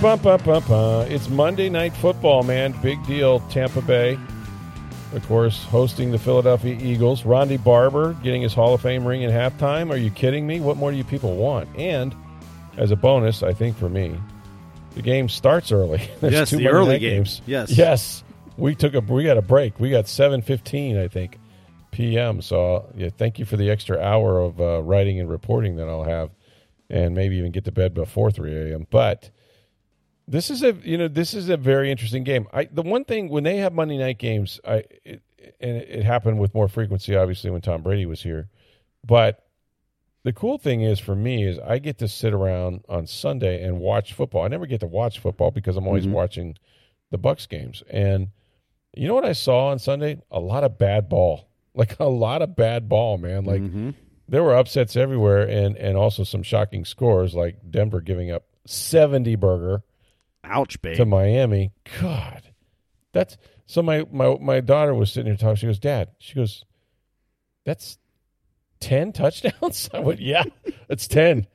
Bum, bum, bum, bum. It's Monday Night Football, man. Big deal. Tampa Bay, of course, hosting the Philadelphia Eagles. Ronde Barber getting his Hall of Fame ring in halftime. Are you kidding me? What more do you people want? And as a bonus, I think for me, the game starts early. There's Yes, two the early games. Yes. yes. We took a we got a break. We got seven fifteen, I think, p.m. So yeah, thank you for the extra hour of uh, writing and reporting that I'll have, and maybe even get to bed before three a.m. But this is a you know this is a very interesting game. I the one thing when they have Monday night games, I it, and it, it happened with more frequency obviously when Tom Brady was here, but the cool thing is for me is I get to sit around on Sunday and watch football. I never get to watch football because I'm always mm-hmm. watching the Bucs games. And you know what I saw on Sunday? A lot of bad ball. Like a lot of bad ball, man. Like mm-hmm. there were upsets everywhere and and also some shocking scores like Denver giving up 70 burger Ouch, babe. to Miami. God, that's so. My my my daughter was sitting here talking. She goes, "Dad," she goes, "That's ten touchdowns." I went, "Yeah, it's ten.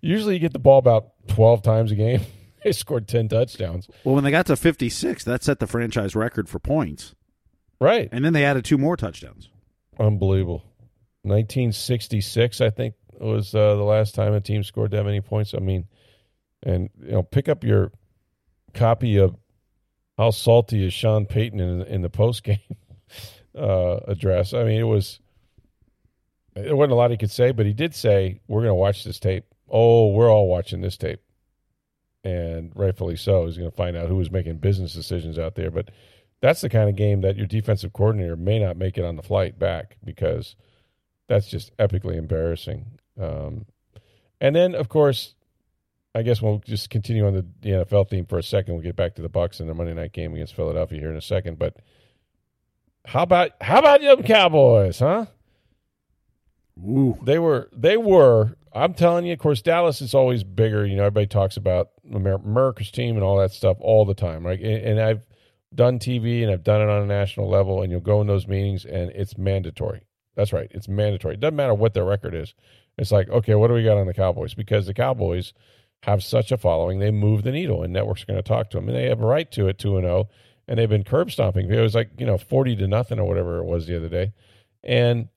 Usually, you get the ball about twelve times a game. they scored ten touchdowns, Well, when they got to 56, that set the franchise record for points. right? And then they added two more touchdowns. Unbelievable. 1966, I think, was uh, the last time a team scored that many points. I mean, and you know, pick up your copy of how salty is Sean Payton in, in the post game uh, address. I mean, it was there wasn't a lot he could say, but he did say, "We're going to watch this tape." Oh, we're all watching this tape, and rightfully so. He's going to find out who was making business decisions out there, but that's the kind of game that your defensive coordinator may not make it on the flight back because that's just epically embarrassing. Um, and then, of course, I guess we'll just continue on the, the NFL theme for a second. We'll get back to the Bucs and the Monday night game against Philadelphia here in a second. But how about how about them Cowboys, huh? Ooh. They were they were. I'm telling you, of course, Dallas is always bigger. You know, everybody talks about America's team and all that stuff all the time, right? And, and I've done TV and I've done it on a national level, and you'll go in those meetings, and it's mandatory. That's right, it's mandatory. It doesn't matter what their record is. It's like, okay, what do we got on the Cowboys? Because the Cowboys have such a following, they move the needle, and networks are going to talk to them, and they have a right to it, two and zero, and they've been curb stomping. It was like you know forty to nothing or whatever it was the other day, and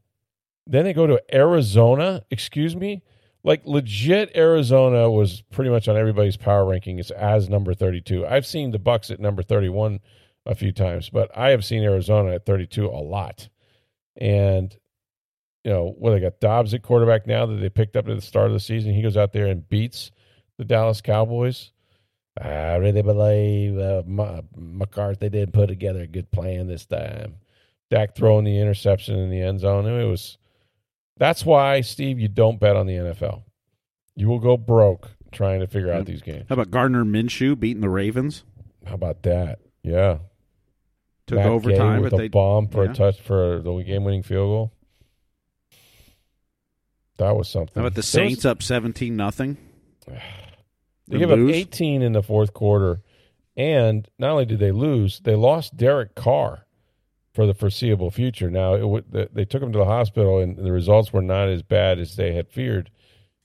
then they go to Arizona. Excuse me, like legit Arizona was pretty much on everybody's power ranking. It's as number thirty-two. I've seen the Bucs at number thirty-one a few times, but I have seen Arizona at thirty-two a lot, and you know, well, they got Dobbs at quarterback now that they picked up at the start of the season. He goes out there and beats the Dallas Cowboys. I really believe uh, McCarthy did put together a good plan this time. Dak throwing the interception in the end zone. It was. That's why, Steve, you don't bet on the NFL. You will go broke trying to figure out these games. How about Gardner Minshew beating the Ravens? How about that? Yeah. Took Matt overtime, Gay with but a they bomb for yeah. a touch for the game-winning field goal. That was something. How about the There was- Saints up 17 nothing? They give up 18 in the fourth quarter, and not only did they lose, they lost Derek Carr for the foreseeable future. Now they- they took him to the hospital, and the results were not as bad as they had feared.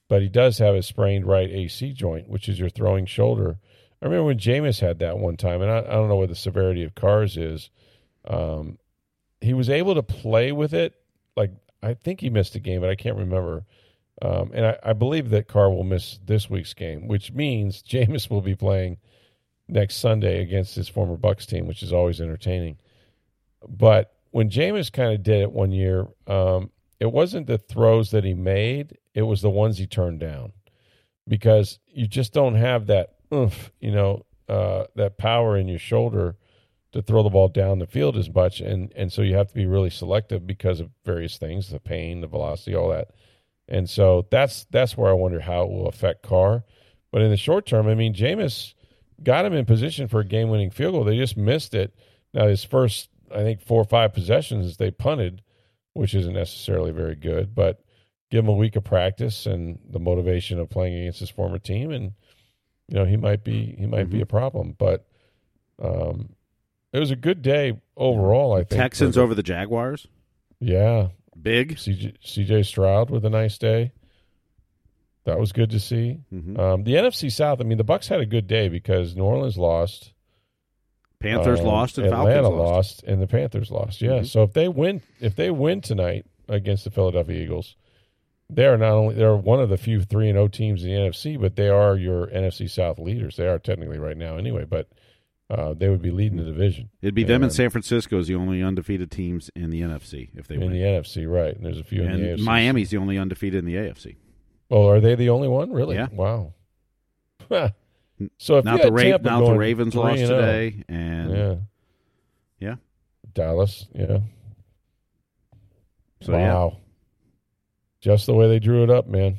But he does have a sprained right AC joint, which is your throwing shoulder. I remember when Jameis had that one time, and I, I don't know what the severity of Carr's is. Um, he was able to play with it. Like I think he missed a game, but I can't remember. Um, and I, I believe that Carr will miss this week's game, which means Jameis will be playing next Sunday against his former Bucs team, which is always entertaining. But when Jameis kind of did it one year, um, it wasn't the throws that he made; it was the ones he turned down, because you just don't have that oomph, you know, uh, that power in your shoulder to throw the ball down the field as much, and and so you have to be really selective because of various things, the pain, the velocity, all that. And so that's that's where I wonder how it will affect Carr. But in the short term, I mean, Jameis got him in position for a game winning field goal. They just missed it. Now his first, I think, four or five possessions they punted, which isn't necessarily very good. But give him a week of practice and the motivation of playing against his former team, and you know he might be he might be Mm-hmm. a problem. But um, it was a good day overall. I think Texans over the Jaguars. yeah. Big. CJ, CJ Stroud with a nice day. That was good to see. Mhm. Um, the NFC South. I mean, the Bucs had a good day because New Orleans lost, Panthers um, lost and Atlanta Falcons lost. lost, and the Panthers lost. Yeah. Mhm. So if they win, if they win tonight against the Philadelphia Eagles, they are not only they're one of the few three and O teams in the NFC, but they are your NFC South leaders. They are technically right now anyway, but uh, they would be leading the division It'd be them and And- San Francisco as the only undefeated teams in the NFC if they were. in win. the NFC, right? And there's a few in the and AFC. Miami's the only undefeated in the AFC. Oh, are they the only one? Really? Yeah. Wow. so if you the had Ra- Tampa now the going Ravens 3 lost and oh, today, and yeah, yeah. Dallas. Yeah. So, yeah. wow. Just the way they drew it up, man.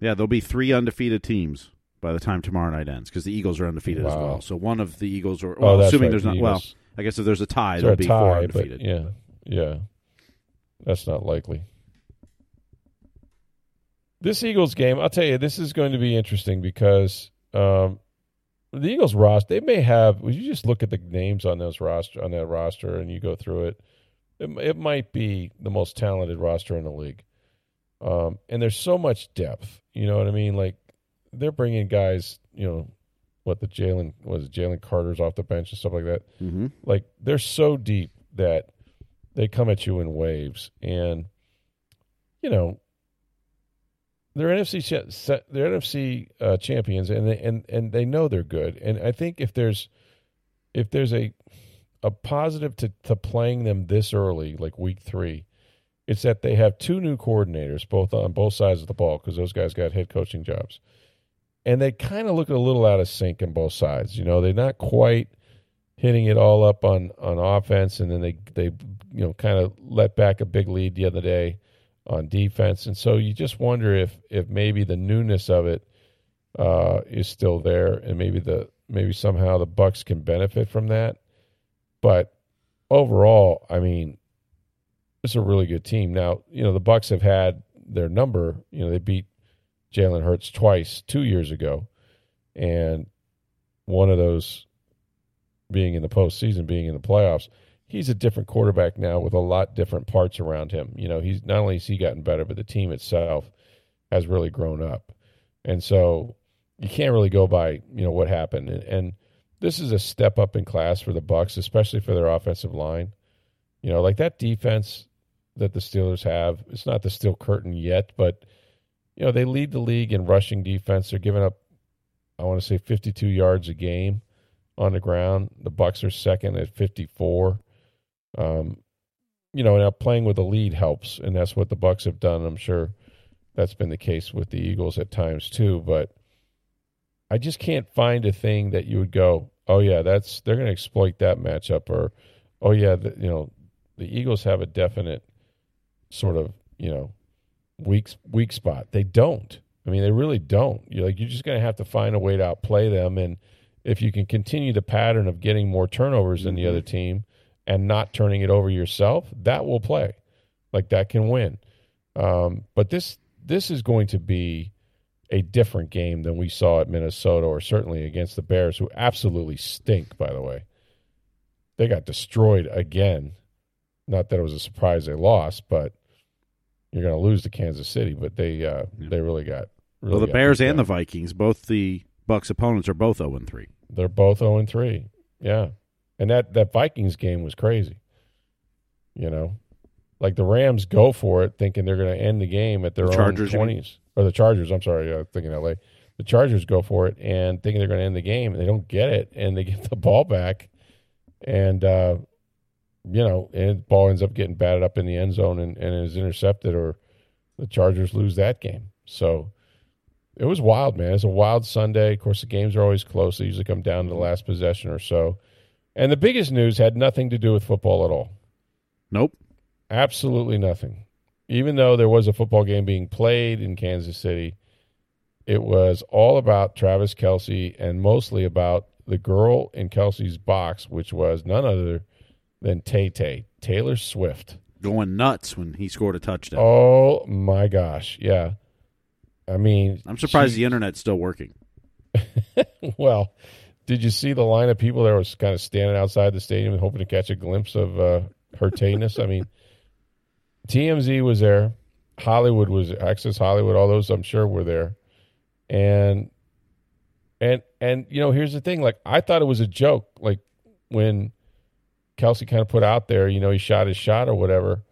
Yeah, there'll be three undefeated teams by the time tomorrow night ends because the Eagles are undefeated as well. So one of the Eagles are oh, well, that's assuming right, there's the not. Well, I guess if there's a tie, there'll be four tie, but undefeated. yeah, yeah. That's not likely. This Eagles game, I'll tell you, this is going to be interesting because um, the Eagles roster, they may have. When you just look at the names on those roster on that roster and you go through it, it, it might be the most talented roster in the league. Um, and there's so much depth. You know what I mean? Like they're bringing guys. You know what the Jalen was Jalen Carter's off the bench and stuff like that? Hmm like they're so deep that they come at you in waves. And you know they're NFC they're NFC uh, champions and they, and and they know they're good. And I think if there's if there's a a positive to to playing them this early like week 3 it's that they have two new coordinators both on both sides of the ball because those guys got head coaching jobs and they kind of look a little out of sync on both sides you know they're not quite hitting it all up on on offense, and then they they you know kind of let back a big lead the other day on defense, and so you just wonder if if maybe the newness of it uh, is still there, and maybe the maybe somehow the Bucs can benefit from that. But overall, I mean, it's a really good team. Now you know the Bucs have had their number. You know they beat Jalen Hurts twice two years ago, and one of those being in the postseason, being in the playoffs, he's a different quarterback now with a lot different parts around him. You know, he's not only has he gotten better, but the team itself has really grown up. And so you can't really go by, you know, what happened. And, and this is a step up in class for the Bucs, especially for their offensive line. You know, like that defense that the Steelers have, it's not the steel curtain yet, but you know, they lead the league in rushing defense. They're giving up I want to say 52 yards a game on the ground. The Bucs are second at 54. Um, you know, now playing with a lead helps, and that's what the Bucks have done. I'm sure that's been the case with the Eagles at times too. But I just can't find a thing that you would go, oh yeah, that's they're going to exploit that matchup, or oh yeah, the, you know, the Eagles have a definite sort of you know weak weak spot. They don't. I mean, they really don't. You're like you're just going to have to find a way to outplay them, and if you can continue the pattern of getting more turnovers than the other team and not turning it over yourself, that will play. Like that can win. Um, but this this is going to be a different game than we saw at Minnesota or certainly against the Bears, who absolutely stink. By the way, they got destroyed again. Not that it was a surprise they lost, but you're going to lose to Kansas City. But they uh, they really got. Really well, the got Bears beat and the. Vikings, both the Bucs opponents, are both zero and three. They're both 0 and 3. Yeah. And that, that Vikings game was crazy. You know, like the Rams go for it thinking they're going to end the game at their The own Chargers, you 20s. Or the Chargers, I'm sorry, uh, thinking LA. The Chargers go for it and thinking they're going to end the game and they don't get it and they get the ball back. And, uh, you know, and ball ends up getting batted up in the end zone and, and is intercepted or the Chargers lose that game. So, it was wild, man. It's a wild Sunday. Of course, the games are always close. They usually come down to the last possession or so. And the biggest news had nothing to do with football at all. Nope. Absolutely nothing. even though there was a football game being played in Kansas City, it was all about Travis Kelce and mostly about the girl in Kelce's box, which was none other than Tay Tay, Taylor Swift. Going nuts when he scored a touchdown. Oh my gosh. Yeah. I mean, I'm surprised she- the internet's still working. well, did you see the line of people that was kind of standing outside the stadium hoping to catch a glimpse of uh, her tayness? I mean, TMZ was there, Hollywood was Access Hollywood, all those I'm sure were there, and and and you know here's the thing, like I thought it was a joke, like when Kelce kind of put out there, you know, he shot his shot or whatever.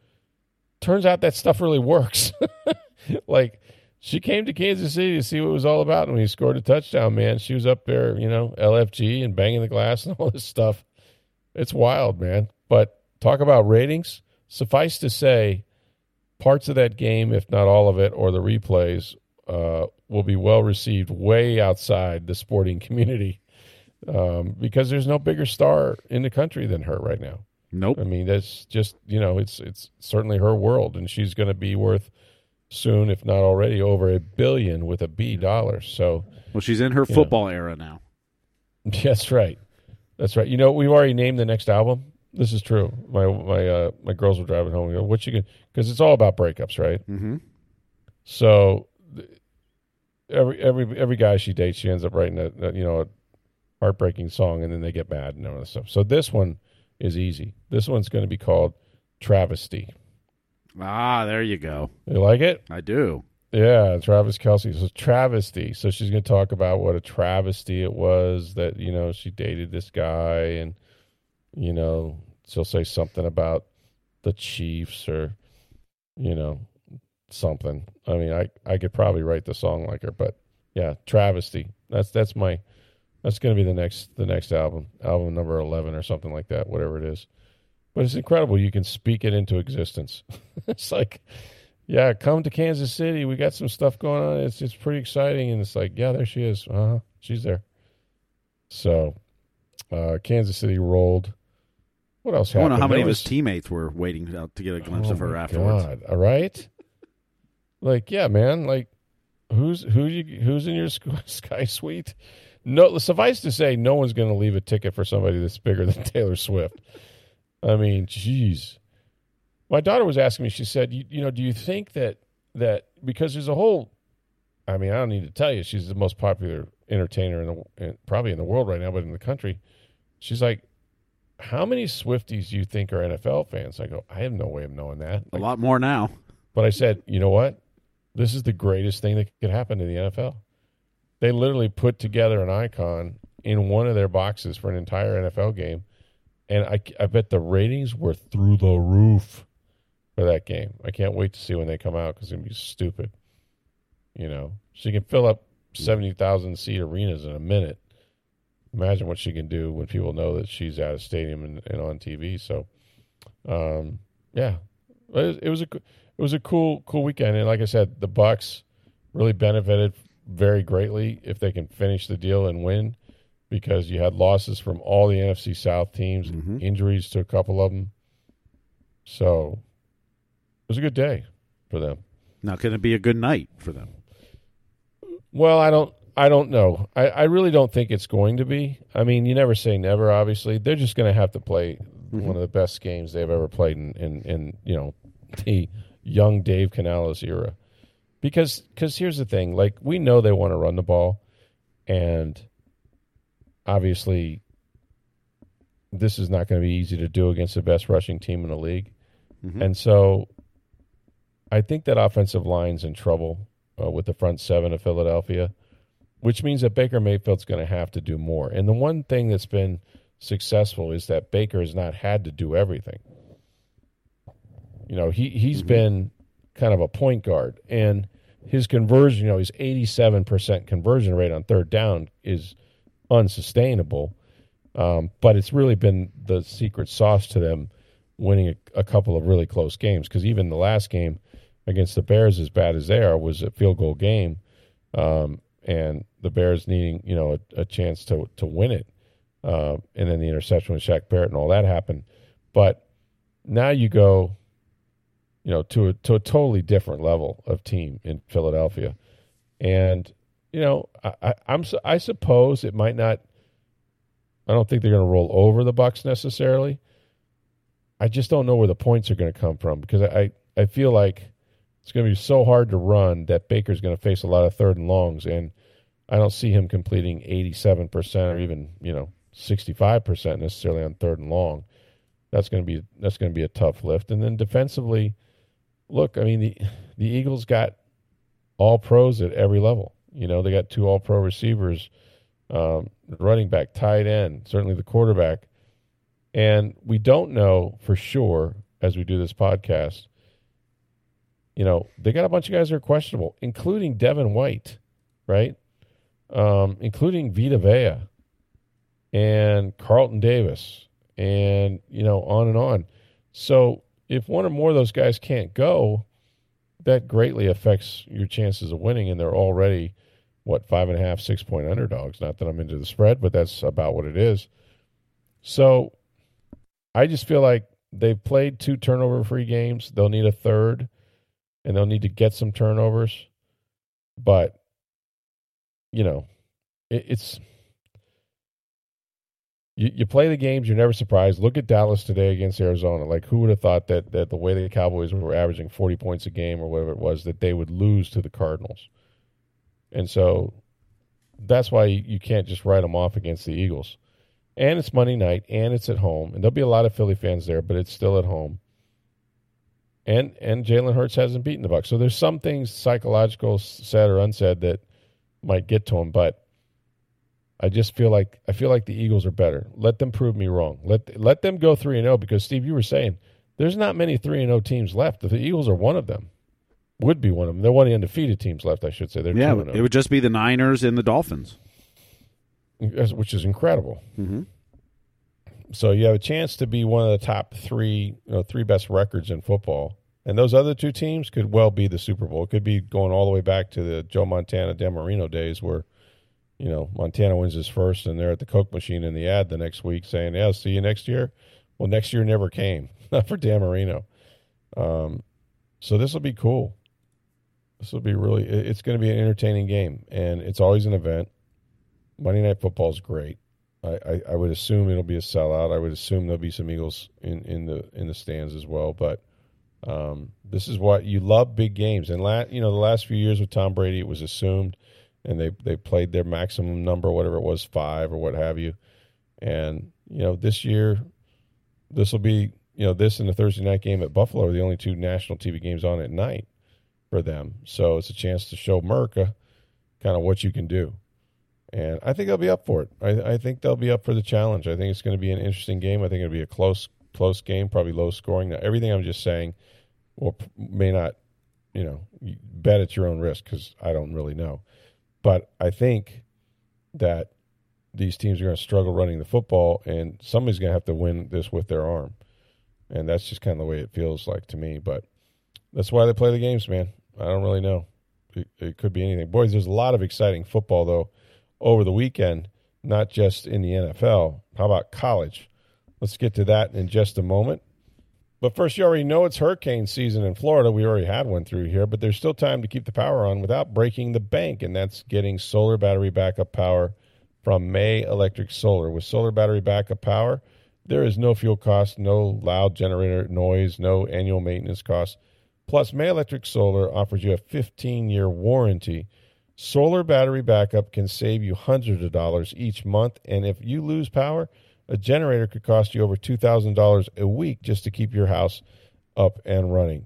Turns out that stuff really works. like she came to Kansas City to see what it was all about. And when he scored a touchdown, man, she was up there, you know, LFG and banging the glass and all this stuff. It's wild, man. But talk about ratings. Suffice to say, parts of that game, if not all of it, or the replays, uh, will be well received way outside the sporting community um, because there's no bigger star in the country than her right now. Nope. I mean, that's just you know, it's it's certainly her world, and she's going to be worth soon, if not already, over a billion with a B dollars. So Well, she's in her football era now. that's right, that's right. You know, we've already named the next album. This is true. My my uh, my girls were driving home. and go, What you can because it's all about breakups, right? Mm-hmm. So every every every guy she dates, she ends up writing a, a you know a heartbreaking song, and then they get mad and all that stuff. So this one is easy. This one's going to be called Travesty. Ah, there you go. You like it? I do. Yeah, Travis Kelce. So travesty. So she's going to talk about what a travesty it was that you know she dated this guy, and you know she'll say something about the Chiefs or you know something. I mean, I I could probably write the song like her, but yeah, travesty. That's that's my that's going to be the next the next album, album number eleven or something like that, whatever it is. But it's incredible. You can speak it into existence. it's like yeah, come to Kansas City. We got some stuff going on. It's it's pretty exciting, and it's like, yeah, there she is. Uh huh. She's there. So, uh, Kansas City rolled. What else I don't know how many There of his teammates were waiting out to get a glimpse Oh of her afterwards. God, all right. Like, yeah, man. Like, who's who? You, who's in your sky suite? No, suffice to say, no one's going to leave a ticket for somebody that's bigger than Taylor Swift. I mean, jeez. My daughter was asking me. She said, you, "You know, do you think that that because there's a whole? I mean, I don't need to tell you, she's the most popular entertainer in the in, probably in the world right now, but in the country. She's like, how many Swifties do you think are NFL fans? I go, I have no way of knowing that. A lot more now. but I said, you know what? This is the greatest thing that could happen to the NFL. They literally put together an icon in one of their boxes for an entire NFL game, and I, I bet the ratings were through the roof for that game. I can't wait to see when they come out because it's gonna be stupid. You know, she can fill up seventy thousand seat arenas in a minute. Imagine what she can do when people know that she's at a stadium and, and on TV. So, um, yeah, it was, it was a it was a cool cool weekend, and like I said, the Bucs really benefited very greatly if they can finish the deal and win, because you had losses from all the NFC South teams, Mhm. injuries to a couple of them. So it was a good day for them. Not going to be a good night for them? Well, I don't. I don't know. I, I really don't think it's going to be. I mean, you never say never. Obviously, they're just going to have to play one of the best games they've ever played in, in, in you know the young Dave Canales era. Because cause here's the thing: like we know they want to run the ball, and obviously, this is not going to be easy to do against the best rushing team in the league. Mhm. And so, I think that offensive line's in trouble uh, with the front seven of Philadelphia, which means that Baker Mayfield's going to have to do more. And the one thing that's been successful is that Baker has not had to do everything. You know, he he's been kind of a point guard, and his conversion, you know, his eighty-seven percent conversion rate on third down is unsustainable. Um, but it's really been the secret sauce to them winning a, a couple of really close games. Because even the last game against the Bears, as bad as they are, was a field goal game, um, and the Bears needing you know a, a chance to to win it, uh, and then the interception with Shaq Barrett and all that happened. But now you go, you know, to a, to a totally different level of team in Philadelphia. And, you know, I, I, I'm, I suppose it might not, I don't think they're going to roll over the Bucs necessarily. I just don't know where the points are going to come from because I, I feel like it's going to be so hard to run that Baker's going to face a lot of third and longs. And I don't see him completing 87% or even, you know, 65% necessarily on third and long. That's going to be that's going to be a tough lift. And then defensively, look, I mean the the Eagles got all pros at every level. You know, they got two all pro receivers, um, running back, tight end, certainly the quarterback. And we don't know for sure as we do this podcast. You know, they got a bunch of guys that are questionable, including Devin White, right? Um, including Vita Vea and Carlton Davis and, you know, on and on. So if one or more of those guys can't go, that greatly affects your chances of winning. And they're already, what, five and a half, six point underdogs. Not that I'm into the spread, but that's about what it is. So I just feel like they've played two turnover free games. They'll need a third, and they'll need to get some turnovers. But, you know, it, it's you, you play the games, you're never surprised. Look at Dallas today against Arizona. Like, who would have thought that, that the way the Cowboys were averaging 40 points a game or whatever it was, that they would lose to the Cardinals? And so that's why you, can't just write them off against the Eagles. And it's Monday night, and it's at home, and there'll be a lot of Philly fans there, but it's still at home. And and Jalen Hurts hasn't beaten the Bucs, so there's some things psychological, said or unsaid, that might get to him. But I just feel like I feel like the Eagles are better. Let them prove me wrong. Let let them go three and zero oh, because Steve, you were saying there's not many three and zero oh teams left. The Eagles are one of them. Would be one of them. They're one of the undefeated teams left. I should say. They're yeah. Oh. It would just be the Niners and the Dolphins, which is incredible. Mm-hmm. So you have a chance to be one of the top three, you know, three best records in football. And those other two teams could well be the Super Bowl. It could be going all the way back to the Joe Montana, Dan Marino days where you know, Montana wins his first, and they're at the Coke machine in the ad the next week saying, "Yeah, see you next year." Well, next year never came, not for Dan Marino. Um, so this will be cool. This will be really. It's going to be an entertaining game, and it's always an event. Monday Night Football is great. I, I, I, would assume it'll be a sellout. I would assume there'll be some Eagles in, in the in the stands as well. But um, this is what you love big games. And la- you know the last few years with Tom Brady, it was assumed and they they played their maximum number, whatever it was, five or what have you. And you know, this year, this will be you know this and the Thursday night game at Buffalo are the only two national TV games on at night for them. So it's a chance to show America kind of what you can do. And I think they'll be up for it. I, I think they'll be up for the challenge. I think it's going to be an interesting game. I think it'll be a close close game, probably low scoring. Now, everything I'm just saying, or may not, you know, bet at your own risk because I don't really know. But I think that these teams are going to struggle running the football, and somebody's going to have to win this with their arm. And that's just kind of the way it feels like to me. But that's why they play the games, man. I don't really know. It, it could be anything. Boys, there's a lot of exciting football, though, over the weekend, not just in the NFL. How about college? Let's get to that in just a moment. But first, you already know it's hurricane season in Florida. We already had one through here, but there's still time to keep the power on without breaking the bank, and that's getting solar battery backup power from May Electric Solar. With solar battery backup power, there is no fuel cost, no loud generator noise, no annual maintenance costs. Plus, May Electric Solar offers you a 15 year warranty. Solar battery backup can save you hundreds of dollars each month, and if you lose power, a generator could cost you over $2,000 a week just to keep your house up and running.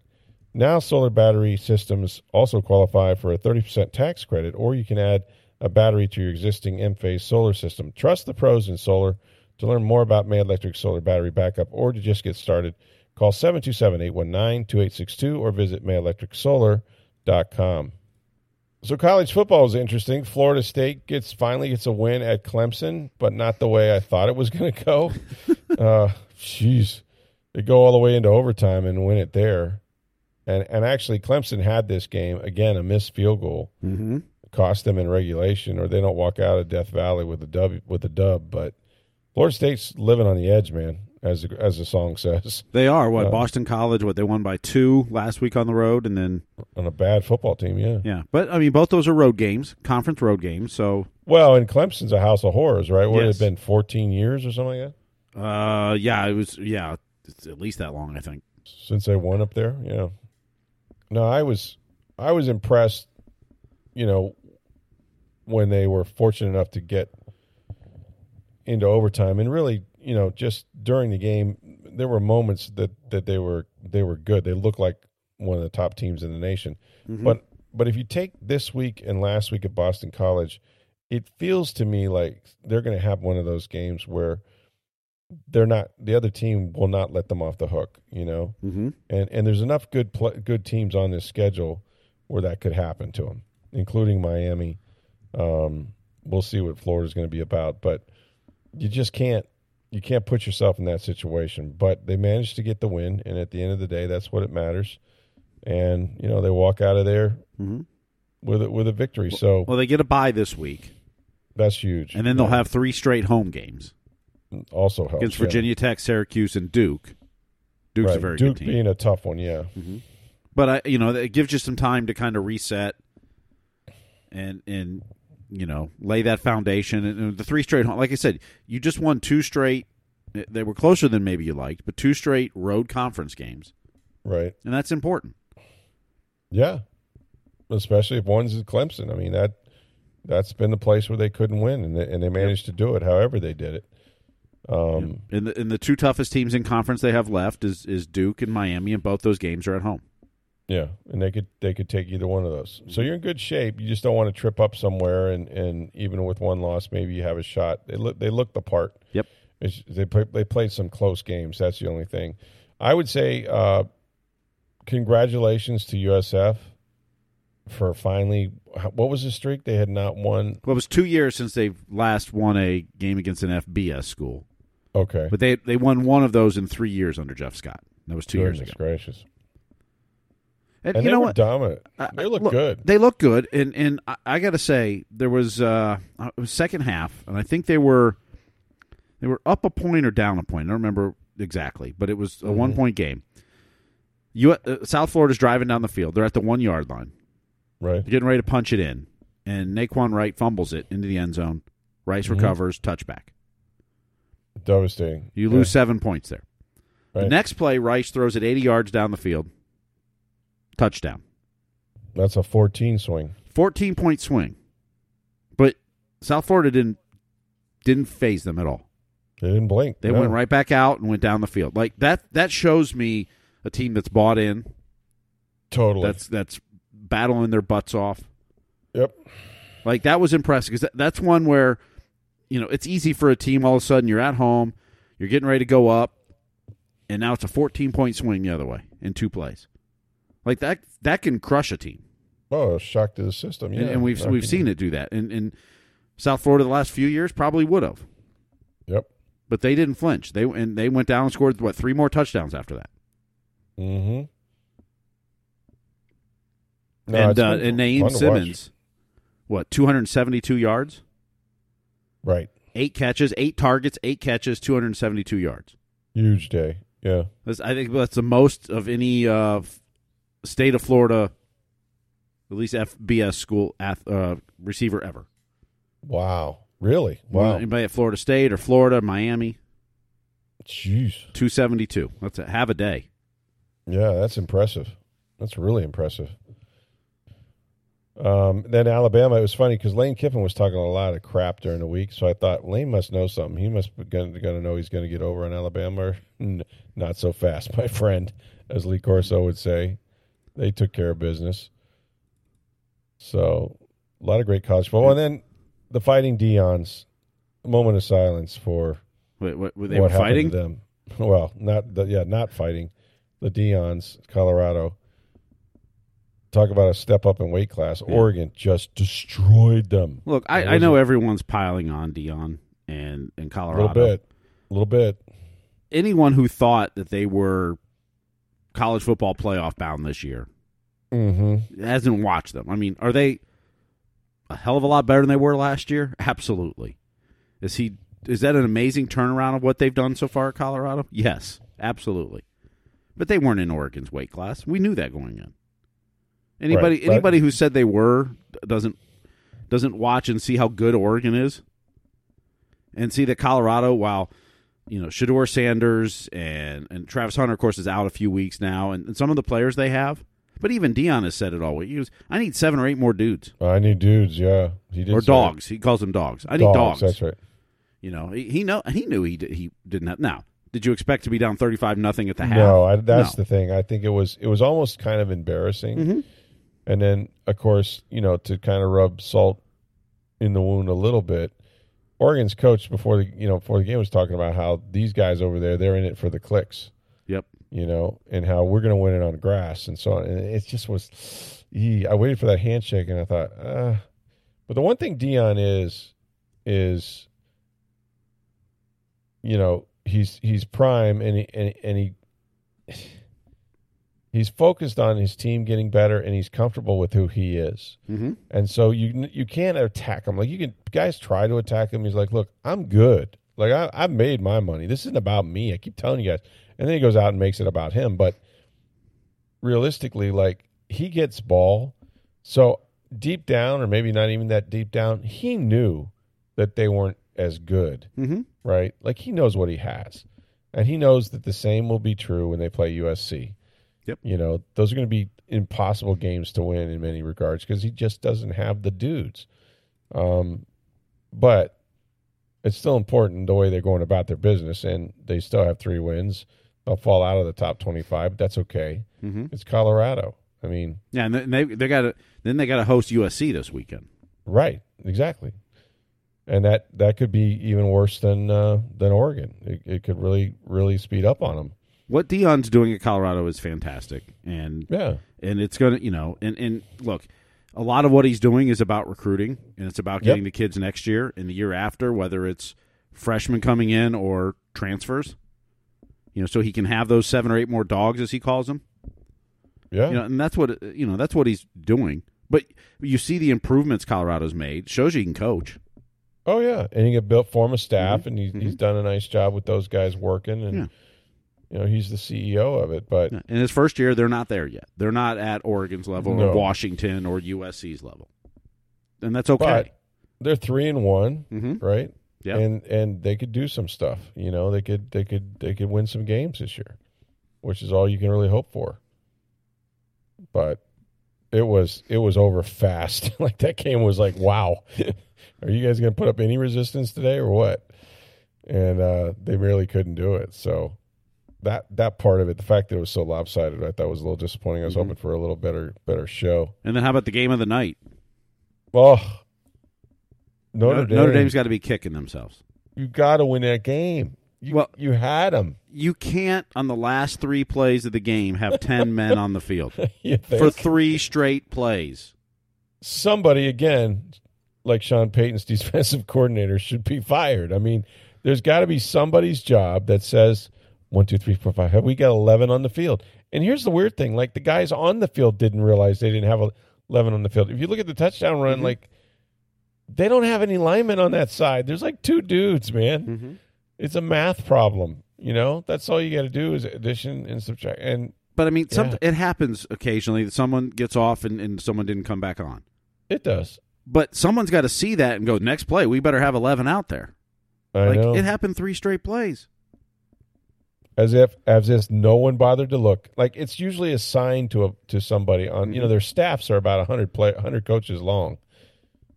Now, solar battery systems also qualify for a 30% tax credit, or you can add a battery to your existing Enphase solar system. Trust the pros in solar. To learn more about May Electric Solar Battery Backup or to just get started, call 727 819 2862 or visit mayelectricsolar.com. So college football is interesting. Florida State gets finally gets a win at Clemson, but not the way I thought it was going to go. uh, jeez, they go all the way into overtime and win it there. And and actually, Clemson had this game again, a missed field goal mm-hmm. cost them in regulation, or they don't walk out of Death Valley with a dub with a dub. But Florida State's living on the edge, man. As the, as the song says, They are what Uh, Boston College. What they won by two last week on the road, and then on a bad football team. Yeah. yeah. But I mean, both those are road games, conference road games. So Well, and Clemson's a house of horrors, right? What Yes. it been fourteen years or something like that uh, yeah, it was yeah, it's at least that long, I think. since they won up there. Yeah. No, I was I was impressed. You know, when they were fortunate enough to get into overtime, and really, you know, just during the game, there were moments that that they were they were good. They looked like one of the top teams in the nation. But but if you take this week and last week at Boston College, it feels to me like they're going to have one of those games where they're not the other team will not let them off the hook. You know, Mm-hmm. and and there's enough good pl- good teams on this schedule where that could happen to them, including Miami. Um, we'll see what Florida's going to be about, but you just can't you can't put yourself in that situation. But they managed to get the win, and at the end of the day, that's what it matters. And you know they walk out of there Mm-hmm. with a, with a victory, so Well, they get a bye this week, that's huge. and then they'll Yeah. have three straight home games also helps against yeah. Virginia Tech, Syracuse, and Duke. Duke's Right. a very Duke good team. being a tough one, yeah. but I, you know, it gives you some time to kind of reset and and you know lay that foundation. And, the three straight, like I said, you just won two straight. They were closer than maybe you liked, but two straight road conference games, Right. and that's important. Yeah, especially if one's at Clemson. I mean that that's been the place where they couldn't win, and they, and they managed to do it. However, they did it. Um, And the and the two toughest teams in conference they have left is is Duke and Miami, and both those games are at home. Yeah, and they could they could take either one of those. So you're in good shape. You just don't want to trip up somewhere, and, and even with one loss, maybe you have a shot. They look they look the part. Yep. It's, they play, they played some close games. That's the only thing. I would say uh, congratulations to USF for finally. What was the streak? They had not won. Well, it was two years since they've last won a game against an FBS school, Okay, but they they won one of those in three years under Jeff Scott. That was two years ago. gracious. And, And you they know what? dominant. I- They look look, good. They look good, and and I, I got to say there was uh, was second half, and I think they were they were up a point or down a point. I don't remember exactly, but it was a Mm-hmm. one point game. You uh, South Florida's driving down the field. They're at the one yard line. Right. They're getting ready to punch it in, and Nay'Quan Wright fumbles it into the end zone. Rice Mm-hmm. recovers, touchback. Devastating. You Yeah. lose seven points there. The next play, Rice throws it 80 yards down the field. Touchdown. That's a 14 swing. 14 point swing. But South Florida didn't didn't faze them at all. They didn't blink. They No. went right back out and went down the field. Like that that shows me a team that's bought in. Totally. That's that's battling their butts off. yep. Like that was impressive because that, that's one where you know it's easy for a team all of a sudden you're at home, you're getting ready to go up, and now it's a 14 point swing the other way in two plays. Like that that can crush a team. Oh, a shock to the system. Yeah. and, and we've we've seen it do that. And, and South Florida the last few years probably would have, Yep. but they didn't flinch. They and they went down and scored what three more touchdowns after that. Mm-hmm. No, and uh, and Naiem. Simmons, what two hundred seventy two yards, Right. eight catches, eight targets, eight catches, two hundred seventy two yards. Huge day. Yeah. That's, I think that's the most of any uh, state of Florida, at least FBS school uh, receiver ever. Wow. Really? Wow. Anybody at Florida State or Florida, Miami, Jeez. two seventy two. That's a, have a day. Yeah, that's impressive. That's really impressive. Um, then Alabama, it was funny because Lane Kiffin was talking a lot of crap during the week, so I thought Lane must know something. He must be going to know he's going to get over on Alabama. Not so fast, my friend, as Lee Corso would say. They took care of business. So, a lot of great college football. And then the Fighting Deions, moment of silence for Wait, what, were they what fighting? them. Well, not the, yeah, not fighting. The Deions, Colorado. Talk about a step up in weight class. Oregon just destroyed them. Look, I, I know everyone's piling on Deion and and Colorado a little bit, a little bit. Anyone who thought that they were college football playoff bound this year Mm-hmm. hasn't watched them. I mean, are they a hell of a lot better than they were last year? Absolutely. Is he is that an amazing turnaround of what they've done so far at Colorado? Yes, absolutely. But they weren't in Oregon's weight class. We knew that going in. Anybody Right, anybody who said they were doesn't doesn't watch and see how good Oregon is, and see that Colorado, while you know Shedeur Sanders and and Travis Hunter, of course, is out a few weeks now, and, and some of the players they have. But even Deion has said it all. He goes, "I need seven or eight more dudes I need dudes. Yeah, he did or dogs." He calls them dogs. I need dogs. That's right. You know, he, he know he knew he did, he didn't have. Now, did you expect to be down thirty five nothing at the half? No, I, that's No. the thing. I think it was it was almost kind of embarrassing, Mm-hmm. and then of course you know to kind of rub salt in the wound a little bit. Oregon's coach before the you know before the game was talking about how these guys over there they're in it for the clicks, Yep. you know, and how we're going to win it on grass and so on. And it just was. Ee, I waited for that handshake and I thought, uh, but the one thing Deion is is you know he's he's prime and he and, and he he's focused on his team getting better and he's comfortable with who he is. Mm-hmm. and so you you can't attack him. Like you can guys try to attack him. He's like look i'm good. Like I, i've made my money. This isn't about me. I keep telling you guys. And then he goes out and makes it about him. But realistically like he gets ball. So deep down or maybe not even that deep down he knew that they weren't as good. Mm-hmm. right? Like he knows what he has, and he knows that the same will be true when they play USC. Yep. You know, those are going to be impossible games to win in many regards because he just doesn't have the dudes. Um, but it's still important the way they're going about their business, and they still have three wins. They'll fall out of the top twenty-five. But that's okay. Mm-hmm. It's Colorado. I mean, Yeah, and they they got to then they got to host USC this weekend. right? Exactly. And that that could be even worse than uh, than Oregon. It, it could really really speed up on them. What Deion's doing at Colorado is fantastic, and Yeah. and it's gonna you know and and look, a lot of what he's doing is about recruiting, and it's about Yep. getting the kids next year and the year after, whether it's freshmen coming in or transfers. You know, so he can have those seven or eight more dogs, as he calls them. Yeah. You know, and that's what you know. That's what he's doing. But you see the improvements Colorado's made. Shows you he can coach. oh yeah, and he can built form a staff, Mhm. and he's Mhm. he's done a nice job with those guys working, and Yeah. You know he's the CEO of it. But In his first year, they're not there yet. They're not at Oregon's level No. or Washington or USC's level, and that's okay. but they're three and one, Mhm. right? Yep. And and they could do some stuff. You know, they could they could they could win some games this year, which is all you can really hope for. But it was it was over fast. like that game was like, wow, are you guys going to put up any resistance today or what? And uh, they really couldn't do it. So that that part of it, the fact that it was so lopsided, I thought was a little disappointing. I was Mhm. hoping for a little better better show. And then how about the game of the night? Well, Notre, Notre, Dame, Notre Dame's got to be kicking themselves. you got to win that game. You, Well- you had them. You can't on the last three plays of the game have ten men on the field for three straight plays. somebody again, like Sean Payton's defensive coordinator, should be fired. I mean, there's got to be somebody's job that says one, two, three, four, five. Have we got eleven on the field? And here's the weird thing: like the guys on the field didn't realize they didn't have eleven on the field. If you look at the touchdown run, like they don't have any linemen on that side. There's like two dudes, man. Mm-hmm. It's a math problem. You know, that's all you got to do is addition and subtract. And But I mean, some, Yeah. it happens occasionally that someone gets off and, and someone didn't come back on. it does. But someone's got to see that and go, next play, we better have eleven out there. I like know. it happened three straight plays. As if as if no one bothered to look. Like it's usually assigned to a to somebody on. You know, mm-hmm. their staffs are about hundred play hundred coaches long.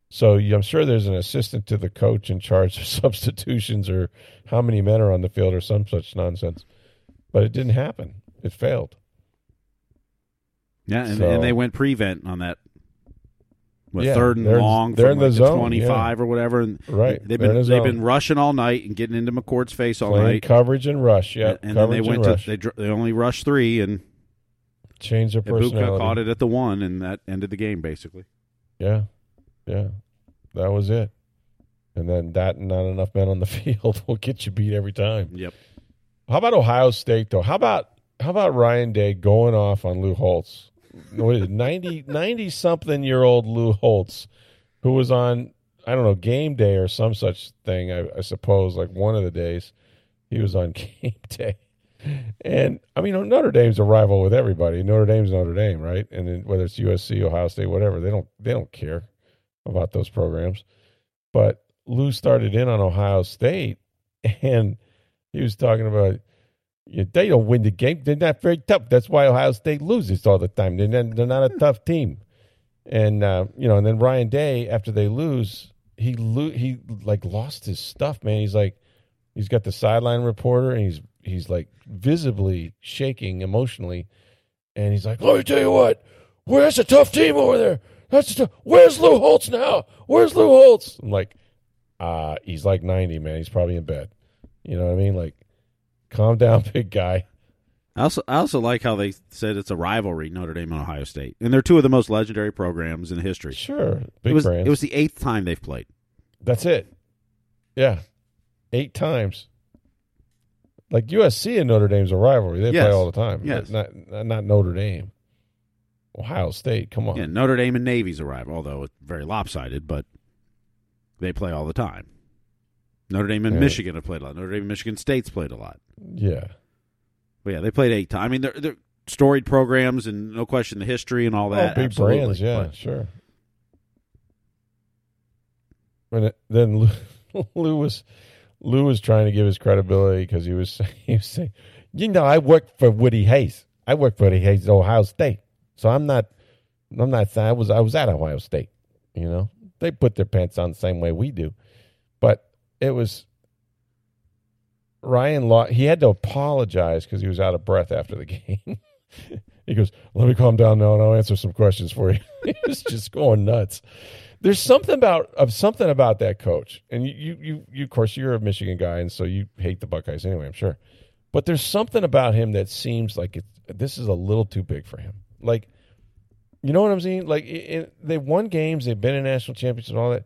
So I'm sure there's an assistant to the coach in charge of substitutions or how many men are on the field or some such nonsense. But it didn't happen. It failed. Yeah, and, So- and they went prevent on that. What, Yeah, third and they're- long they're from in the like zone, twenty-five or whatever. And Right, they've been they've zone. been rushing all night and getting into McCord's face all Playing night. coverage and rush. Yeah, and, and then they went to rush. they they only rushed three, and Change their personality. caught it at the one, and that ended the game basically. Yeah, yeah, that was it. And then that and not enough men on the field will get you beat every time. Yep. How about Ohio State though? How about how about Ryan Day going off on Lou Holtz? What is it, 90, 90 something year old Lou Holtz, who was on I don't know, game day or some such thing. I, I suppose like one of the days he was on game day. And I mean, Notre Dame's a rival with everybody. Notre Dame's Notre Dame, right? And then whether it's USC, Ohio State, whatever, they don't they don't care about those programs. But Lou started in on Ohio State, and he was talking about they don't win the game. They're not very tough. That's why Ohio State loses all the time. They're not, they're not a tough team. And uh, you know, and then Ryan Day, after they lose, he lo- he like lost his stuff, man. He's like, he's got the sideline reporter, and he's he's like visibly shaking emotionally, and he's like, "Let me tell you what, where's a tough team over there? That's tough. Where's Lou Holtz now? Where's Lou Holtz?" I'm like, uh, he's like 90, man. He's probably in bed. You know what I mean? Like, calm down, big guy. I also I also like how they said it's a rivalry, Notre Dame and Ohio State, and they're two of the most legendary programs in history. Sure, big it was brands. it was the eighth time they've played. That's it. Yeah, eight times. Like USC and Notre Dame's a rivalry. They Yes. play all the time. Yes. not not Notre Dame. Ohio State. Come on. Yeah, Notre Dame and Navy's a rival, although it's very lopsided, but they play all the time. Notre Dame and Yeah. Michigan have played a lot. Notre Dame and Michigan State's played a lot. Yeah. But yeah, they played eight times. I mean, they're, they're storied programs, and no question the history and all oh, that. oh, big absolutely. brands. Yeah, But sure. It, then Lou, Lou was Lou was trying to give his credibility because he was he was saying, you know, I work for Woody Hayes. I work for Woody Hayes Ohio State, so I'm not I'm not saying I was I was at Ohio State. You know, they put their pants on the same way we do, but it was Ryan Law. He had to apologize because he was out of breath after the game. he goes, "Let me calm down now, and I'll answer some questions for you." he was just going nuts. There's something about of something about that coach, and you, you, you, of course, you're a Michigan guy, and so you hate the Buckeyes anyway. I'm sure, but there's something about him that seems like it, this is a little too big for him. Like, you know what I'm saying? Like, it, it, they've won games, they've been in national championships, and all that.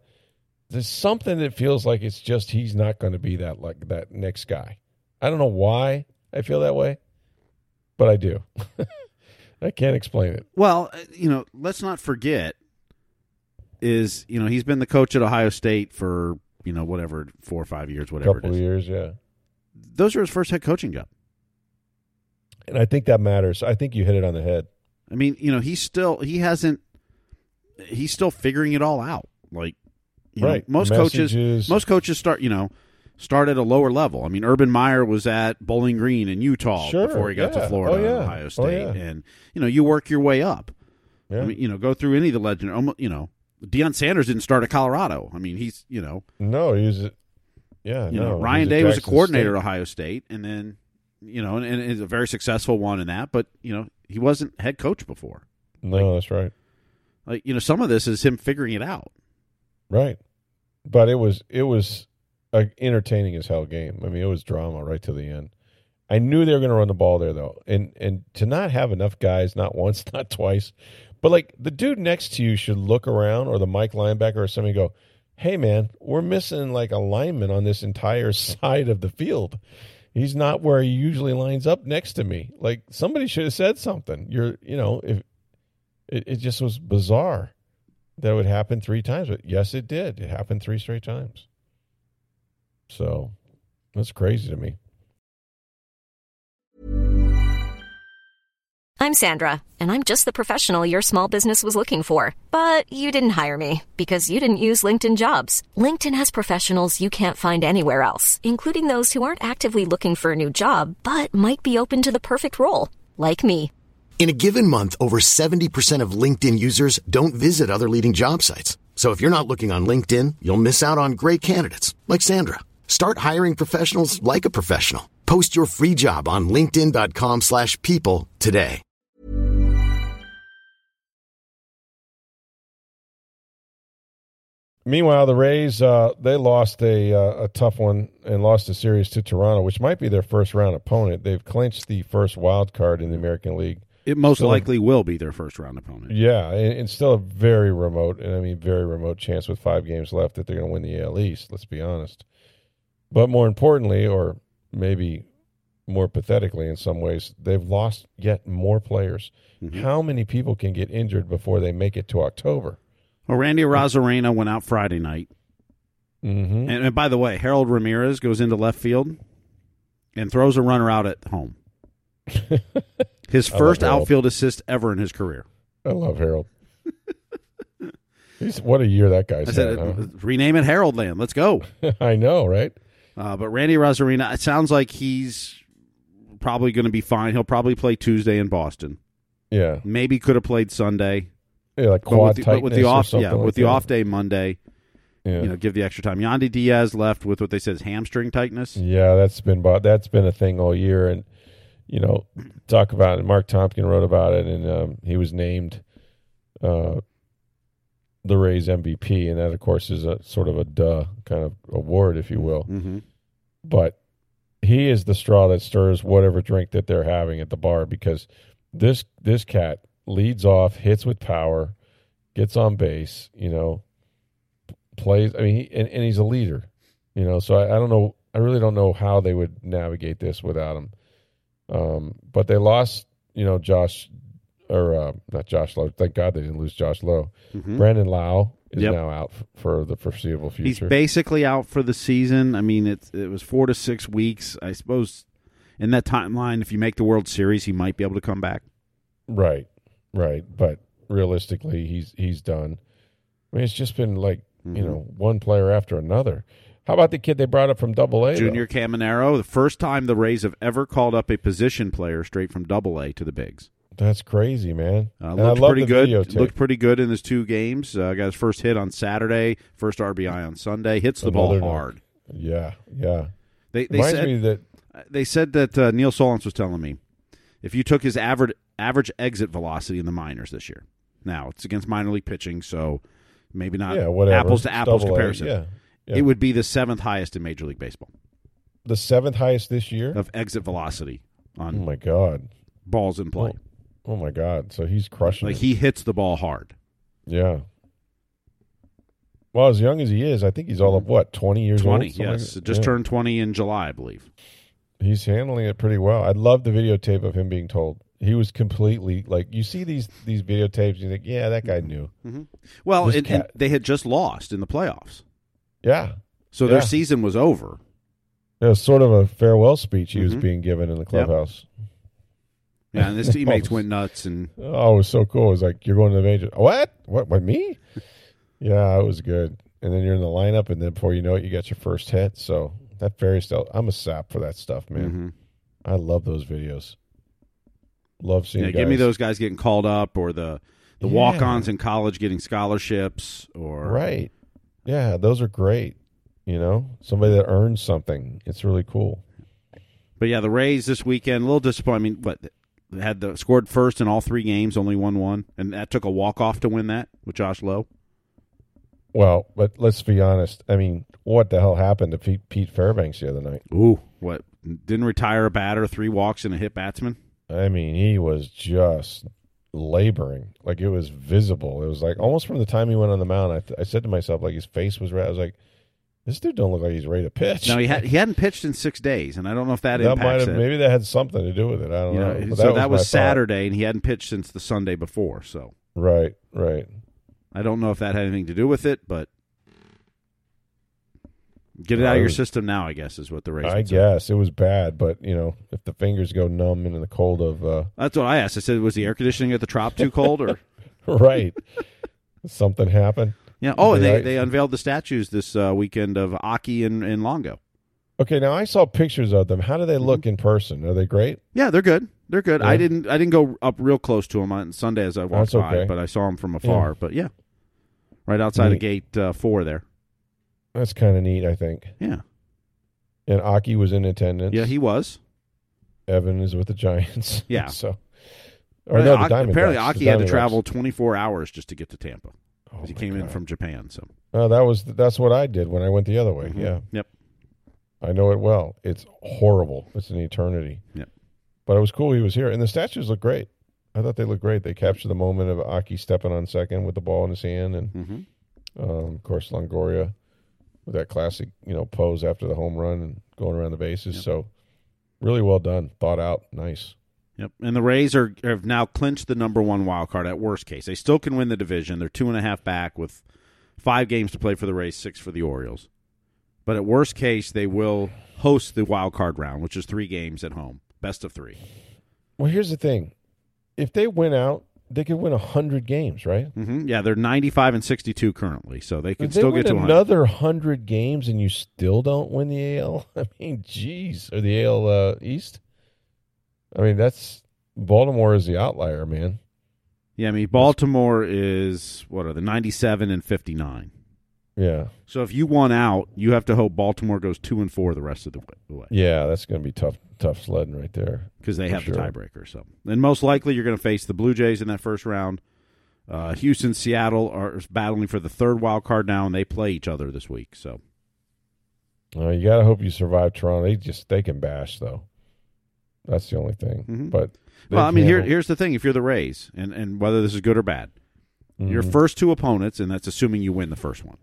There's something that feels like it's just he's not going to be that like that next guy. I don't know why I feel that way, but I do. I can't explain it. Well, uh, you know, let's not forget is you know he's been the coach at Ohio State for you know whatever four or five years, whatever couple years, yeah. Those are his first head coaching job. And I think that matters. I think you hit it on the head. I mean, you know, he's still he hasn't he's still figuring it all out. Like you know, Right. most Messages. coaches most coaches start, you know, start at a lower level. I mean, Urban Meyer was at Bowling Green in Utah Sure, before he got yeah. to Florida Oh, yeah. Ohio Oh, State yeah. and you know, you work your way up. Yeah. I mean, you know, go through any of the legend you know, Deion Sanders didn't start at Colorado. I mean, he's, you know, no, he was. Yeah, you no, know, Ryan Day was a coordinator State. at Ohio State, and then you know, and, and is a very successful one in that. But you know, he wasn't head coach before. No, that's right. Like you know, some of this is him figuring it out. Right. But it was it was a entertaining as hell game. I mean, it was drama right to the end. I knew they were going to run the ball there though, and and to not have enough guys, not once, not twice, but like the dude next to you should look around, or the Mike linebacker or somebody go, "Hey man, we're missing like a lineman on this entire side of the field. He's not where he usually lines up next to me. Like somebody should have said something. You're, you know, if it, it just was bizarre that would happen three times. But yes, it did. It happened three straight times. So that's crazy to me. I'm Sandra, and I'm just the professional your small business was looking for. But you didn't hire me because you didn't use LinkedIn jobs. LinkedIn has professionals you can't find anywhere else, including those who aren't actively looking for a new job but might be open to the perfect role, like me. In a given month, over 70% of LinkedIn users don't visit other leading job sites. So if you're not looking on LinkedIn, you'll miss out on great candidates like Sandra. Start hiring professionals like a professional. Post your free job on linkedin.com/people today. Meanwhile, the Rays uh, they lost a uh, a tough one and lost a series to Toronto, which might be their first round opponent. They've clinched the first wild card in the American League. It most Still- likely will be their first round opponent. Yeah, and, and still a very remote, and I mean very remote chance with five games left that they're going to win the AL East. Let's be honest. But more importantly, or maybe more pathetically in some ways, they've lost yet more players. How many people can get injured before they make it to October? Well, Randy Arozarena went out Friday night Mm-hmm. And, and by the way, Harold Ramirez goes into left field and throws a runner out at home. His first outfield assist ever in his career. I love Harold. He's, what a year that guy's I said, had, uh, rename it Harold Land. Let's go. I know, right? Uh, but Randy Arozarena, it sounds like he's probably going to be fine. He'll probably play Tuesday in Boston. Yeah, Maybe could have played Sunday. yeah like But with quad the, but with the tightness off, yeah, like with the that. off day Monday, Yeah. you know, give the extra time. Yandy Diaz left with what they said is hamstring tightness. Yeah, that's been that's been a thing all year, and you know, talk about it. Marc Topkin wrote about it, and um, he was named uh, the Rays MVP, and that, of course, is a sort of a duh kind of award, if you will. Mm-hmm. But he is the straw that stirs whatever drink that they're having at the bar because this this cat leads off, hits with power, gets on base, you know, plays. I mean, he, and, and he's a leader, you know. So I, I don't know. I really don't know how they would navigate this without him. Um, but they lost, you know, Josh or uh, not Josh Lowe. Thank God they didn't lose Josh Lowe. Brandon Lowe is Yep. now out for the foreseeable future. He's basically out for the season. I mean, it it was four to six weeks. I suppose in that timeline, if you make the World Series, he might be able to come back. Right, right. But realistically, he's he's done. I mean, it's just been like Mm-hmm. you know one player after another. How about the kid they brought up from Double A? though? Junior Caminero, the first time the Rays have ever called up a position player straight from Double A to the bigs. That's crazy, man. Uh, looked love pretty good. Looked pretty good in his two games. Uh, got his first hit on Saturday, first RBI on Sunday. Hits the ball Another note. hard. Yeah, yeah. They they Reminds said me that they said that uh, Neil Solondz was telling me if you took his average average exit velocity in the minors this year. Now it's against minor league pitching, so maybe not yeah, whatever apples to apples Double A, comparison. Yeah, yeah. It would be the seventh highest in Major League Baseball the seventh highest this year. of exit velocity Oh on my god. balls in play. Oh, oh my god. So he's crushing. Like it. he hits the ball hard. Yeah. Well, as young as he is, I think he's all of what twenty years Twenty, old. something like yes, that? just Yeah. turned twenty in July, I believe. He's handling it pretty well. I love the videotape of him being told he was completely like. You see these these videotapes, you think, yeah, that guy knew. Mm-hmm. Mm-hmm. Well, This and, and they had just lost in the playoffs, Yeah, so their Yeah. season was over. it was sort of a farewell speech he was Mhm. being given in the clubhouse. Yeah, and his teammates went nuts, and Oh, it was so cool. It was like you're going to the major. What? What? What? Me? yeah, it was good. And then you're in the lineup, and then before you know it, you got your first hit. So that fairy tale. I'm a sap for that stuff, man. Mhm. I love those videos. Love seeing. yeah, give me those guys getting called up, or the the Yeah. walk-ons in college getting scholarships, or Right. Yeah, those are great. You know, somebody that earns something. It's really cool. But yeah, the Rays this weekend a little disappointing. I mean, what had the scored first in all three games, only one one, and that took a walk off to win that with Josh Lowe. Well, but let's be honest. I mean, what the hell happened to Pete, Pete Fairbanks the other night? Ooh, what didn't retire a batter, three walks and a hit batsman. I mean, he was just laboring. Like it was visible. It was like almost from the time he went on the mound. I, th- I said to myself, like his face was red. I was like, this dude don't look like he's ready to pitch. No, he had he hadn't pitched in six days, and I don't know if that, that might have it. maybe that had something to do with it. I don't You know. know, so that was thought. Saturday, and he hadn't pitched since the Sunday before. So Right, right. I don't know if that had anything to do with it, but get it out of your system now. I guess is what the Rays. I guess it was bad, but you know, if the fingers go numb in the cold of uh, That's what I asked. I said, was the air conditioning at the trop too cold, or right, something happened. yeah? Oh, and they, Right. they unveiled the statues this uh, weekend of Aki and, and Longo. Okay, now I saw pictures of them. How do they look in person? Are they great? Yeah, they're good. They're good. I didn't I didn't go up real close to them on Sunday as I walked That's by, but I saw them from afar. But yeah, right outside of gate uh, four there. That's kind of neat, I think. Yeah, And Aki was in attendance. yeah, he was. Evan is with the Giants. Yeah. so, or no, the Diamondbacks. apparently, Aki had to travel 24 hours just to get to Tampa. Oh, he came in from Japan. So Oh, that was that's what I did when I went the other way. Mhm. Yeah, Yep. I know it well. It's horrible. It's an eternity. Yep. But it was cool he was here, and the statues look great. I thought they looked great. They captured the moment of Aki stepping on second with the ball in his hand, and hmm um, of course Longoria with that classic, you know, pose after the home run and going around the bases. Yep. So really well done, thought out, nice. Yep. And the Rays are have now clinched the number one wild card at worst case. They still can win the division. They're two and a half back with five games to play for the Rays, six for the Orioles. But at worst case, they will host the wild card round, which is three games at home, best of three. Well, here's the thing: if they win out, they could win hundred games, right? hmm Yeah, they're 95 and 62 currently, so they could still get to another hundred games and you still don't win the AL, I mean, geez, or the AL uh, East. I mean, that's Baltimore is the outlier, man. Yeah, I mean Baltimore is what are the 97 and 59. Yeah, So if you won out, you have to hope Baltimore goes two and four the rest of the way yeah, that's going to be tough, tough sledding right there. because they have sure. the tiebreaker. So, and most likely you're going to face the Blue Jays in that first round. Uh, Houston, Seattle are battling for the third wild card now, and they play each other this week. So, Uh, you got to hope you survive Toronto. They just they can bash though. That's the only thing. Mhm. But well, I mean, here, here, here's the thing: if you're the Rays, and and whether this is good or bad, your Mm-hmm. first two opponents, and that's assuming you win the first one,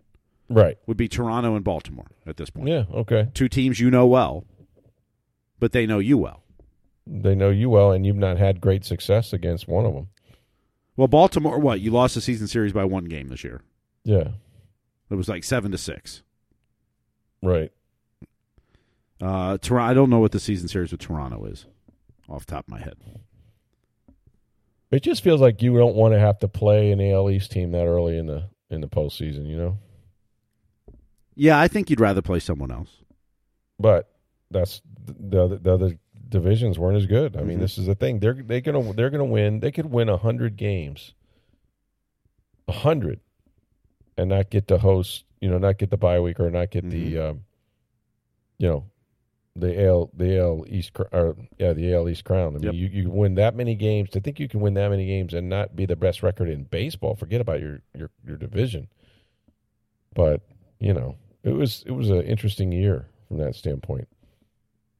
right? would be Toronto and Baltimore at this point. Yeah, okay. Two teams you know well, but they know you well. They know you well, and you've not had great success against one of them. Well, Baltimore, what you lost the season series by one game this year. Yeah, It was like seven to six. right. Uh, Toronto. I don't know what the season series with Toronto is, off the top of my head. It just feels like you don't want to have to play an AL East team that early in the in the postseason, you know. Yeah, I think you'd rather play someone else. But that's the other, the other divisions weren't as good. I mean, Mhm. this is the thing. They're they gonna they're gonna win. They could win hundred games, a hundred, and not get to host. You know, not get the bye week or not get the, um, you know, the AL the AL East or yeah the AL East crown. I mean, Yep. you you win that many games. To think you can win that many games and not be the best record in baseball. Forget about your your your division. But you know, it was it was an interesting year from that standpoint.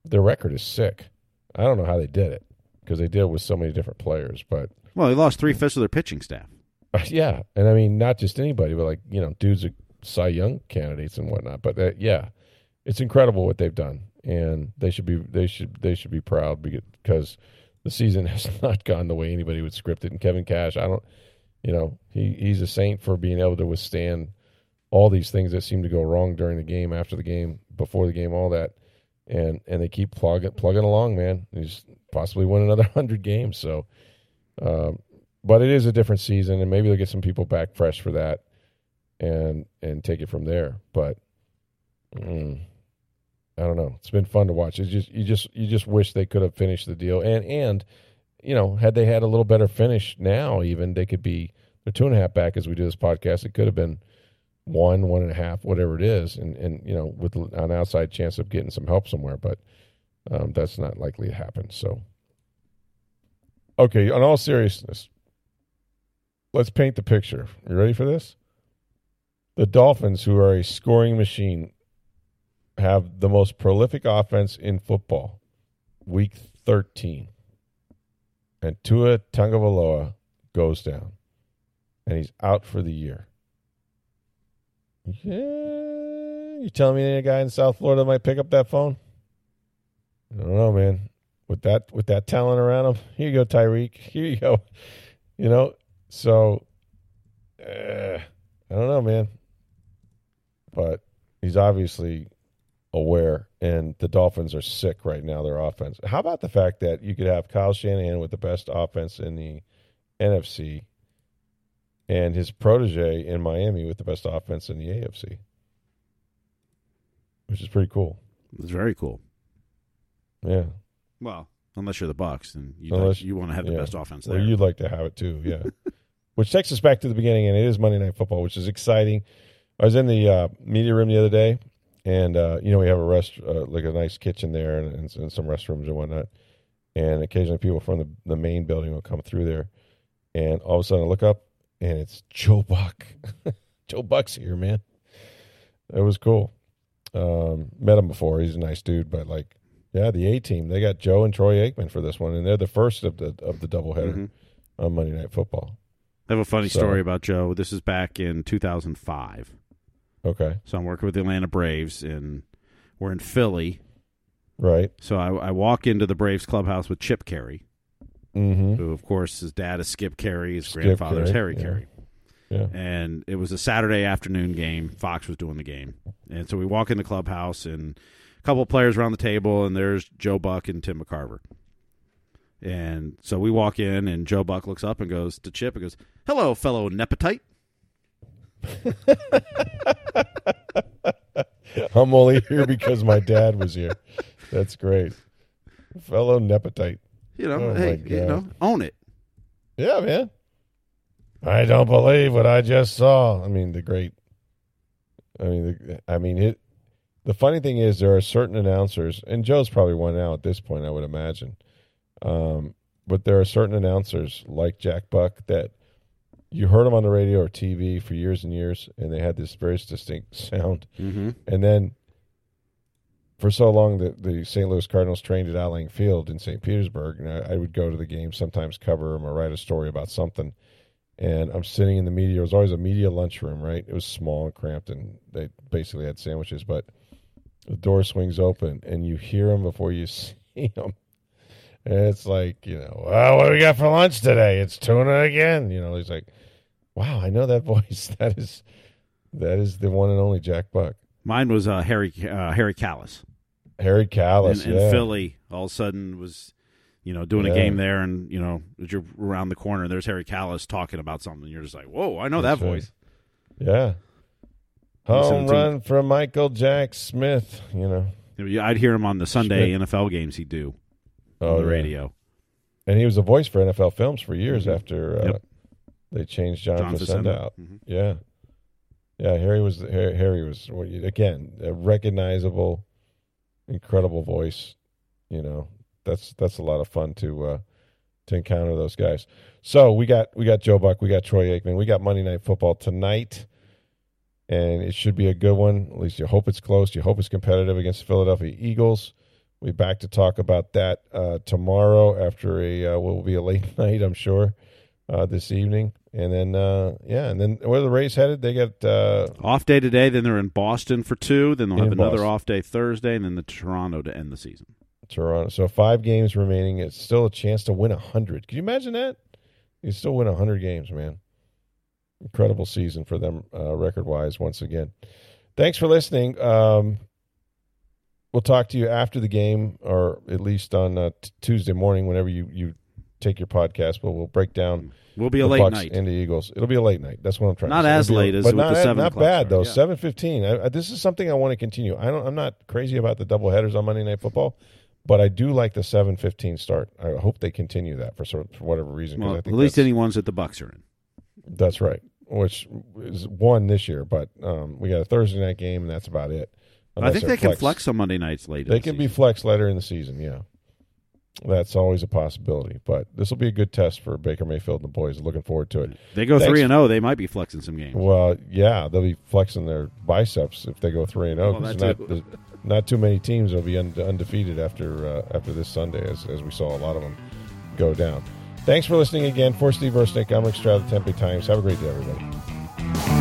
Their record is sick. I don't know how they did it because they did it with so many different players. But Well, they lost three fifths of their pitching staff. uh, yeah, and I mean not just anybody, but like you know, dudes are Cy Young candidates and whatnot. But that, yeah, it's incredible what they've done, and they should be they should they should be proud because the season has not gone the way anybody would script it. And Kevin Cash, I don't, you know, he he's a saint for being able to withstand all these things that seem to go wrong during the game, after the game, before the game, all that, and and they keep plugging plugging along, man. He's possibly win another hundred games. So, um, but it is a different season, and maybe they'll get some people back fresh for that, and and take it from there. But mm, I don't know. It's been fun to watch. It's just you just you just wish they could have finished the deal, and and you know had they had a little better finish now, even they could be they're two and a half back as we do this podcast. It could have been one, one and a half, whatever it is, and and you know with an outside chance of getting some help somewhere, but um, that's not likely to happen. So, okay, on all seriousness, let's paint the picture. You ready for this? The Dolphins, who are a scoring machine, have the most prolific offense in football. Week thirteen, and Tua Tagovailoa goes down, and he's out for the year. Yeah, you telling me any guy in South Florida might pick up that phone? I don't know, man. With that with that talent around him, here you go, Tyreek. Here you go. You know, so uh, I don't know, man. But he's obviously aware, and the Dolphins are sick right now. Their offense. How about the fact that you could have Kyle Shanahan with the best offense in the NFC, and his protege in Miami with the best offense in the AFC, which is pretty cool. It's very cool. Yeah. Well, unless you're the Bucs, and you like, you want to have the yeah. best offense Well, there. you'd like to have it too, yeah. which takes us back to the beginning, and it is Monday Night Football, which is exciting. I was in the uh, media room the other day, and uh, you know we have a rest, uh, like a nice kitchen there, and, and, and some restrooms and whatnot. And occasionally, people from the, the main building will come through there, and all of a sudden, I look up, and it's Joe Buck. Joe Buck's here, man. It was cool. Um, met him before. He's a nice dude, but like, yeah, the A team. They got Joe and Troy Aikman for this one, and they're the first of the of the doubleheader Mhm. on Monday Night Football. I have a funny So- story about Joe. This is back in 2005. Okay, So I'm working with the Atlanta Braves, and we're in Philly. right. So I, I walk into the Braves clubhouse with Chip Caray, Mm-hmm. who, of course, his dad is Skip Caray, his Skip grandfather is Caray, Harry yeah. Caray. Yeah. and it was a Saturday afternoon game. Fox was doing the game, and so we walk in the clubhouse, and a couple of players around the table, and there's Joe Buck and Tim McCarver. And so we walk in, and Joe Buck looks up and goes to Chip and goes, "Hello, fellow Nepotite. I'm only here because my dad was here. That's great. Fellow Nepetite. You know, Oh, hey, you know, own it. Yeah, man. I don't believe what I just saw. I mean, the great. I mean, the, I mean it. The funny thing is, there are certain announcers, and Joe's probably one now at this point, I would imagine. Um, but there are certain announcers like Jack Buck that you heard them on the radio or TV for years and years, and they had this very distinct sound. Mm-hmm. And then for so long, the, the St. Louis Cardinals trained at Al Lang Field in St. Petersburg, and I, I would go to the game, sometimes cover them or write a story about something. And I'm sitting in the media. It was always a media lunchroom, right? It was small and cramped, and they basically had sandwiches. But the door swings open, and you hear them before you see them. And it's like, you know, well, what do we got for lunch today? It's tuna again. You know, he's like, wow, I know that voice. That is, that is the one and only Jack Buck. Mine was uh, Harry uh, Harry Kalas. Harry Kalas, and, yeah. Philly all of a sudden was, you know, doing Yeah. a game there, and you know, you're around the corner, and there's Harry Kalas talking about something. You're just like, whoa, I know That's that right. voice. Yeah. Home run from Michael Jack Schmidt, you know. I'd hear him on the Sunday Schmidt. NFL games he'd do Oh, on the yeah. radio. And he was a voice for NFL films for years Mhm. after uh, Yep. they changed John, John Facenda out. Mhm. Yeah. Yeah, Harry was Harry, Harry was again, a recognizable incredible voice, you know. That's that's a lot of fun to uh to encounter those guys. So, we got we got Joe Buck, we got Troy Aikman, we got Monday Night Football tonight. and it should be a good one. At least you hope it's close. You hope it's competitive against the Philadelphia Eagles. We'll be back to talk about that uh, tomorrow after a uh, what will be a late night, I'm sure, uh, this evening. And then, uh, yeah, and then where are the Rays headed? They got uh, Off day today, then they're in Boston for two. Then they'll have another Boston. off day Thursday, and then the Toronto to end the season. Toronto. So five games remaining. It's still a chance to win a hundred. Can you imagine that? You still win a hundred games, man. Incredible season for them, uh, record wise. Once again, thanks for listening. Um, we'll talk to you after the game, or at least on uh, t- Tuesday morning, whenever you you take your podcast. But we'll break down We'll be a the late Bucs night. and the Eagles. It'll be a late night. That's what I'm trying. Not to say. as It'll a- late as but with not, the 7 not bad though. yeah. Seven fifteen. I, I, this is something I want to continue. I don't. I'm not crazy about the double headers on Monday Night Football, but I do like the seven fifteen start. I hope they continue that for sort for whatever reason. Well, I at least any ones that the Bucs are in. that's right. Which is one this year, but um, we got a Thursday night game, and that's about it. I think they're can flex on Monday nights later. They can be season. flex later in the season. Yeah, that's always a possibility. But this will be a good test for Baker Mayfield and the boys. Looking forward to it. They go three and zero. They might be flexing some games. Well, yeah, they'll be flexing their biceps if they go three and zero. That not, too. not too many teams will be undefeated after uh, after this Sunday, as, as we saw a lot of them go down. Thanks for listening again. For Steve Versnick, I'm Rick Stroud of the Tampa Bay Times. Have a great day, everybody.